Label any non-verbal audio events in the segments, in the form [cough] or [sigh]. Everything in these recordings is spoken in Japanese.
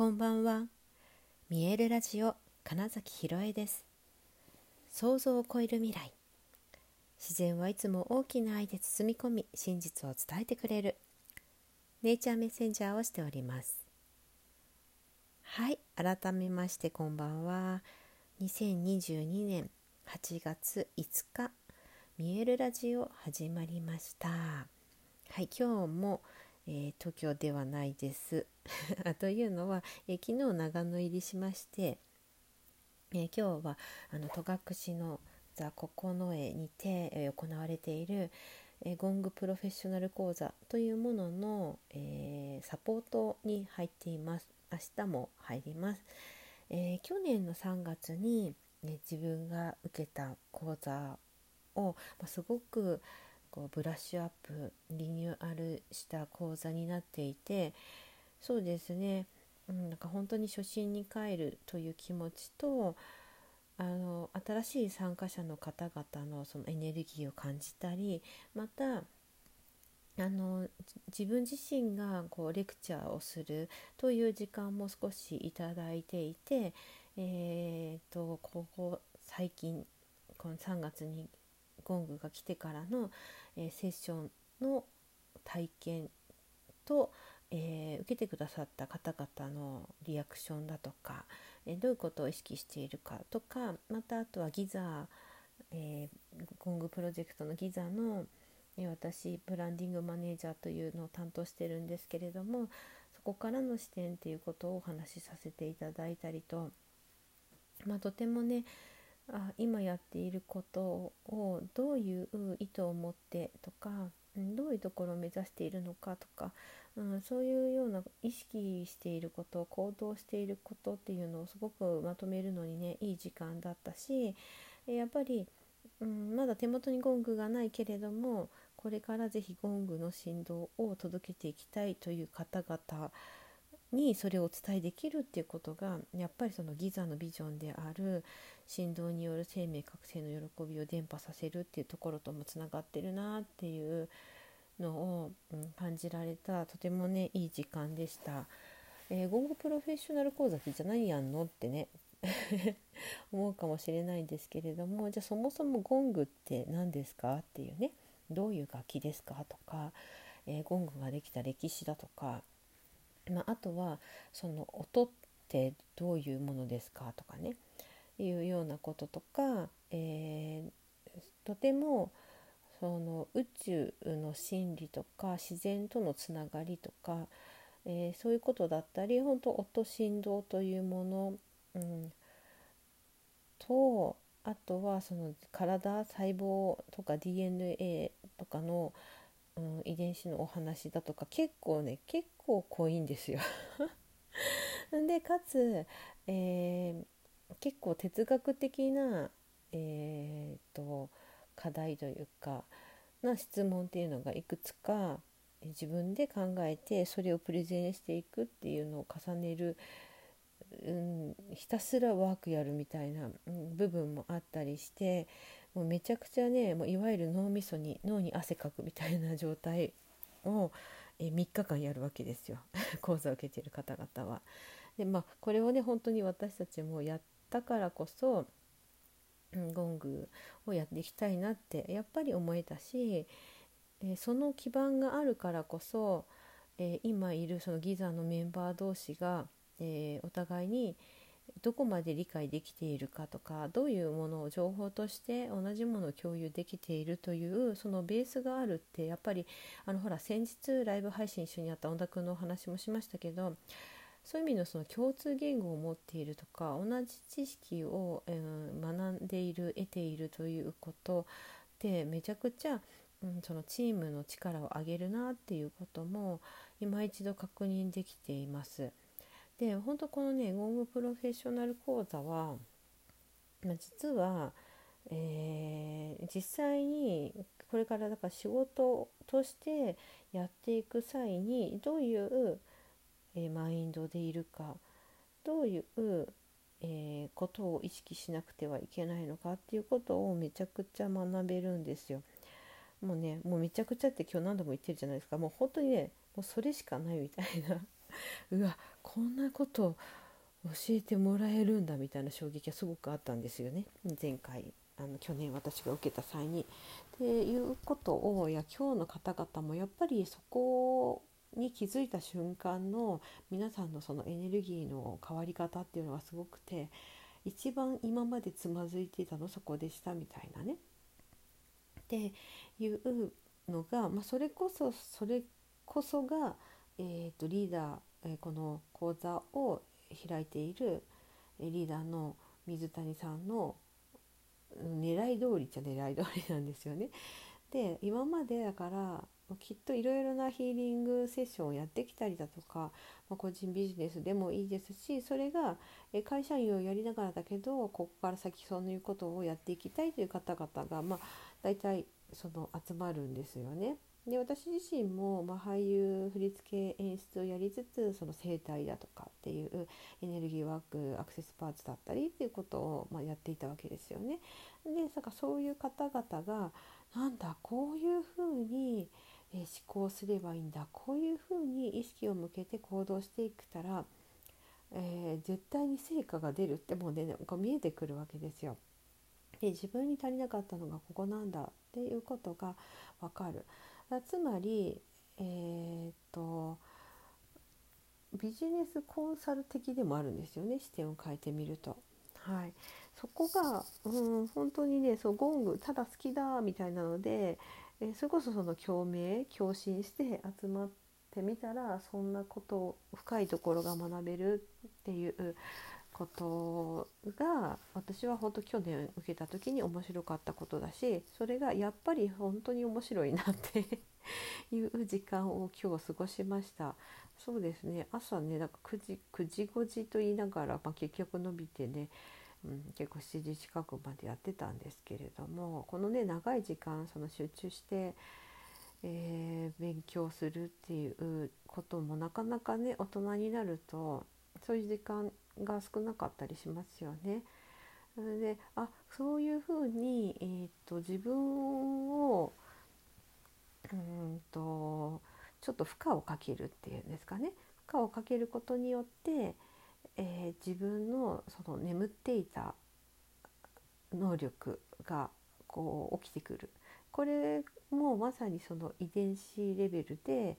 こんばんは。見えるラジオ金崎ひろえです。想像を超える未来。自然はいつも大きな愛で包み込み真実を伝えてくれる。ネイチャーメッセンジャーをしております。はい改めましてこんばんは。2022年8月5日見えるラジオ始まりました。はい今日もえー、東京ではないです。[laughs] というのは、えー、昨日長野入りしまして、えー、今日はあの戸隠の座九重にて、え行われている、えゴングプロフェッショナル講座というものの、えサポートに入っています。明日も入ります。え去年の3月に、ね、自分が受けた講座を、まあ、すごくこうブラッシュアップリニューアルした講座になっていてそうですね、うん、なんか本当に初心に帰るという気持ちとあの新しい参加者の方々のそのエネルギーを感じたりまたあの自分自身がこうレクチャーをするという時間も少しいただいていて、えーとここ最近この3月にゴングが来てからの、え、セッションの体験と、えー、受けてくださった方々のリアクションだとか、えー、どういうことを意識しているかとかまたあとはギザ、えー、ゴングプロジェクトのギザの、え私ブランディングマネージャーというのを担当してるんですけれどもそこからの視点っていうことをお話しさせていただいたりと、まあ、とてもねあ今やっていることをどういう意図を持ってとか、うん、どういうところを目指しているのかとか、うん、そういうような意識していること行動していることっていうのをすごくまとめるのにねいい時間だったしやっぱり、うん、まだ手元にゴングがないけれどもこれから是非ゴングの振動を届けていきたいという方々にそれをお伝えできるっていうことがやっぱりそのギザのビジョンである振動による生命覚醒の喜びを伝播させるっていうところともつながってるなっていうのを、うん、感じられたとてもねいい時間でした。えー、ゴングプロフェッショナル講座ってじゃ何やんのってね [laughs] 思うかもしれないんですけれどもじゃあそもそもゴングって何ですかっていうねどういう楽器ですかとか、えー、ゴングができた歴史だとかまあ、あとはその音ってどういうものですか？とかね。いうようなこととか、えー、とてもその宇宙の真理とか自然とのつながりとか、えー、そういうことだったり本当音振動というもの、うん、とあとはその体細胞とか DNA とかのうん、遺伝子のお話だとか結構ね結構濃いんですよ。[laughs] でかつ、えー、結構哲学的な、えーと、課題というかな質問っていうのがいくつか自分で考えてそれをプレゼンしていくっていうのを重ねる、うん、ひたすらワークやるみたいな、うん、部分もあったりしてもうめちゃくちゃねもういわゆる脳みそに脳に汗かくみたいな状態をえ3日間やるわけですよ [laughs] 講座を受けている方々は。でまあこれをね本当に私たちもやったからこそ、ゴングをやっていきたいなってやっぱり思えたし、えその基盤があるからこそ、え今いるそのギザのメンバー同士が、えお互いに、どこまで理解できているかとかどういうものを情報として同じものを共有できているというそのベースがあるってやっぱりあのほら先日ライブ配信一緒にやった小田君のお話もしましたけどそういう意味のその共通言語を持っているとか同じ知識を、えー、学んでいる得ているということってめちゃくちゃ、うん、そのチームの力を上げるなっていうことも今一度確認できています。で本当このねゴングプロフェッショナル講座は、まあ、実は、えー、実際にこれからだから仕事としてやっていく際にどういう、えー、マインドでいるかどういう、えー、ことを意識しなくてはいけないのかっていうことをめちゃくちゃ学べるんですよ。もうねもうめちゃくちゃって今日何度も言ってるじゃないですかもう本当にねもうそれしかないみたいなうわこんなこと教えてもらえるんだみたいな衝撃がすごくあったんですよね前回あの去年私が受けた際に。っていうことをいや今日の方々もやっぱりそこに気づいた瞬間の皆さんのそのエネルギーの変わり方っていうのがすごくて一番今までつまずいていたのそこでしたみたいなね。っていうのが、まあ、それこそそれこそが、えーと、リーダー、え、この講座を開いているリーダーの水谷さんの狙い通りっちゃ狙い通りなんですよね。[laughs] で今までだからきっといろいろなヒーリングセッションをやってきたりだとか、まあ、個人ビジネスでもいいですしそれが会社員をやりながらだけどここから先そういうことをやっていきたいという方々が、まあ、大体その集まるんですよね。で私自身も、まあ、俳優振付演出をやりつつその生態だとかっていうエネルギーワークアクセスパーツだったりっていうことを、まあ、やっていたわけですよね。でだかそういう方々がなんだこういうふうに、え思考すればいいんだこういうふうに意識を向けて行動していったら、えー、絶対に成果が出るってもうねこう見えてくるわけですよ。で自分に足りなかったのがここなんだっていうことが分かる。つまり、えー、っとビジネスコンサル的でもあるんですよね視点を変えてみると。はい、そこが、うん、本当にねそうゴングただ好きだみたいなので、えー、それこそその共鳴共振して集まってみたらそんなこと深いところが学べるっていうことが私は本当去年受けた時に面白かったことだしそれがやっぱり本当に面白いなって [laughs] いう時間を今日過ごしました。そうですね。朝ねなんか9時9時5時と言いながら、まあ、結局伸びてね、うん、結構7時近くまでやってたんですけれどもこのね長い時間その集中して、えー、勉強するっていうこともなかなかね大人になるとそういう時間が少なかったりしますよね。それであそういうふうに、えーと、自分をうんとちょっと負荷をかけるっていうんですかね負荷をかけることによって、えー、自分のその眠っていた能力がこう起きてくるこれもまさにその遺伝子レベルで、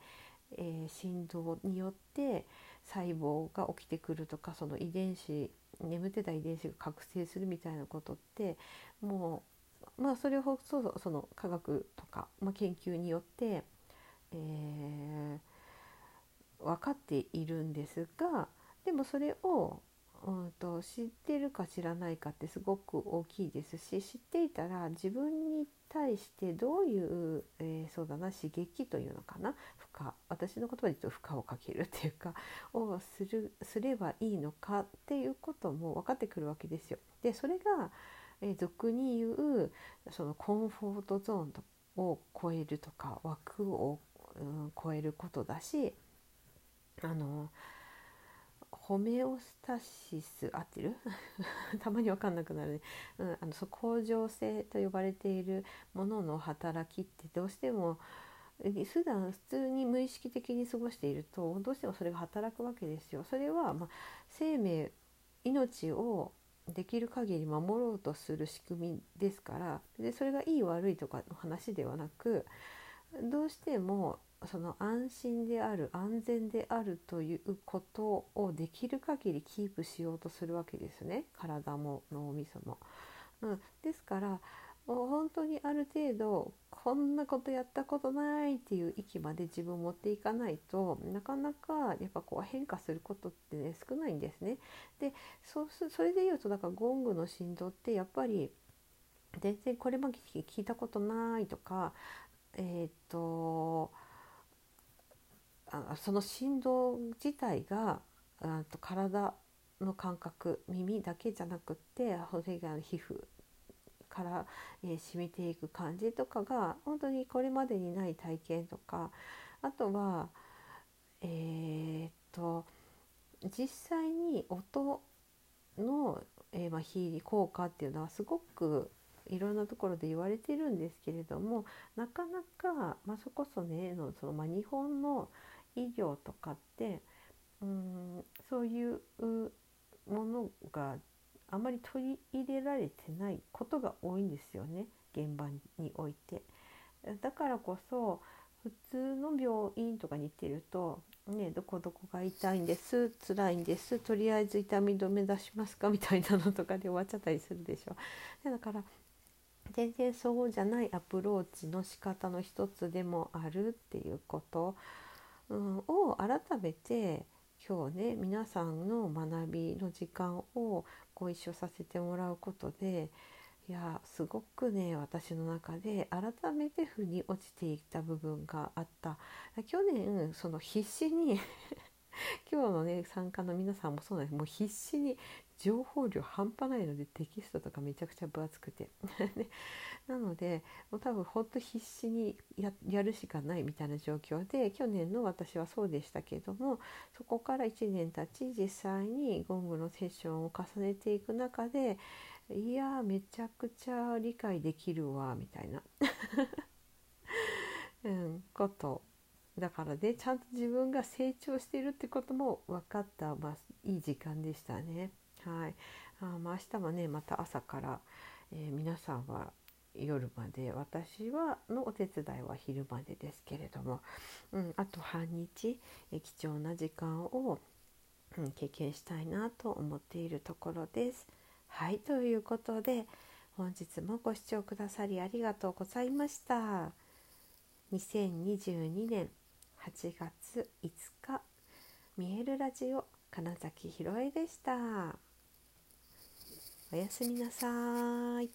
えー、振動によって細胞が起きてくるとかその遺伝子眠ってた遺伝子が覚醒するみたいなことってもうまあそれをそその科学とか、まあ、研究によって、えー、分かっているんですがでもそれをうんと知ってるか知らないかってすごく大きいですし知っていたら自分に対してどういう、えー、そうだな刺激というのかな負荷私の言葉で言うと負荷をかけるっていうかをするすればいいのかっていうことも分かってくるわけですよ。でそれが、えー、俗に言うそのコンフォートゾーンを超えるとか枠を、うん、超えることだしあのホメオスタシス合ってる？[laughs] たまに分かんなくなるね、うん、あのそう恒常性と呼ばれているものの働きってどうしても普段普通に無意識的に過ごしているとどうしてもそれが働くわけですよ。それは、まあ、生命命をできる限り守ろうとする仕組みですからでそれがいい悪いとかの話ではなくどうしてもその安心である安全であるということをできる限りキープしようとするわけですね体も脳みそも。うん、ですから本当にある程度こんなことやったことないっていう域まで自分を持っていかないとなかなかやっぱこう変化することってね少ないんですね。でそうすそれで言うとだからゴングの振動ってやっぱり全然これまで聞いたことないとかえっ、とあその振動自体があと体の感覚耳だけじゃなくって骨が皮膚から、えー、染みていく感じとかが本当にこれまでにない体験とかあとはえー、っと実際に音の、えーまあ、非効果っていうのはすごくいろんなところで言われてるんですけれどもなかなか、まあ、そこそねのその、まあ、日本の医療とかってうんそういうものがあまり取り入れられてないことが多いんですよね現場において。だからこそ普通の病院とかに行ってると「ねどこどこが痛いんです辛いんですとりあえず痛み止め出しますか」みたいなのとかで終わっちゃったりするでしょ。だから全然そうじゃないアプローチの仕方の一つでもあるっていうこと、うん、を改めて今日ね皆さんの学びの時間をご一緒させてもらうことでいやすごくね私の中で改めて腑に落ちていった部分があった。去年その必死に [laughs] 今日のね参加の皆さんもそうなんです。もう必死に情報量半端ないのでテキストとかめちゃくちゃ分厚くて。[laughs] ね。なのでもう多分ほんと必死にやるしかないみたいな状況で去年の私はそうでしたけどもそこから1年経ち実際にゴングのセッションを重ねていく中でいやめちゃくちゃ理解できるわみたいな、[laughs] うん、こと。だからねちゃんと自分が成長しているってことも分かった、まあ、いい時間でしたね。はいあまあ、明日はねまた朝から、えー、皆さんは夜まで私はのお手伝いは昼までですけれども、うん、あと半日、え貴重な時間を、うん、経験したいなと思っているところです。はいということで本日もご視聴くださりありがとうございました。2022年8月5日見えるラジオ金崎ひろえでした。おやすみなさい。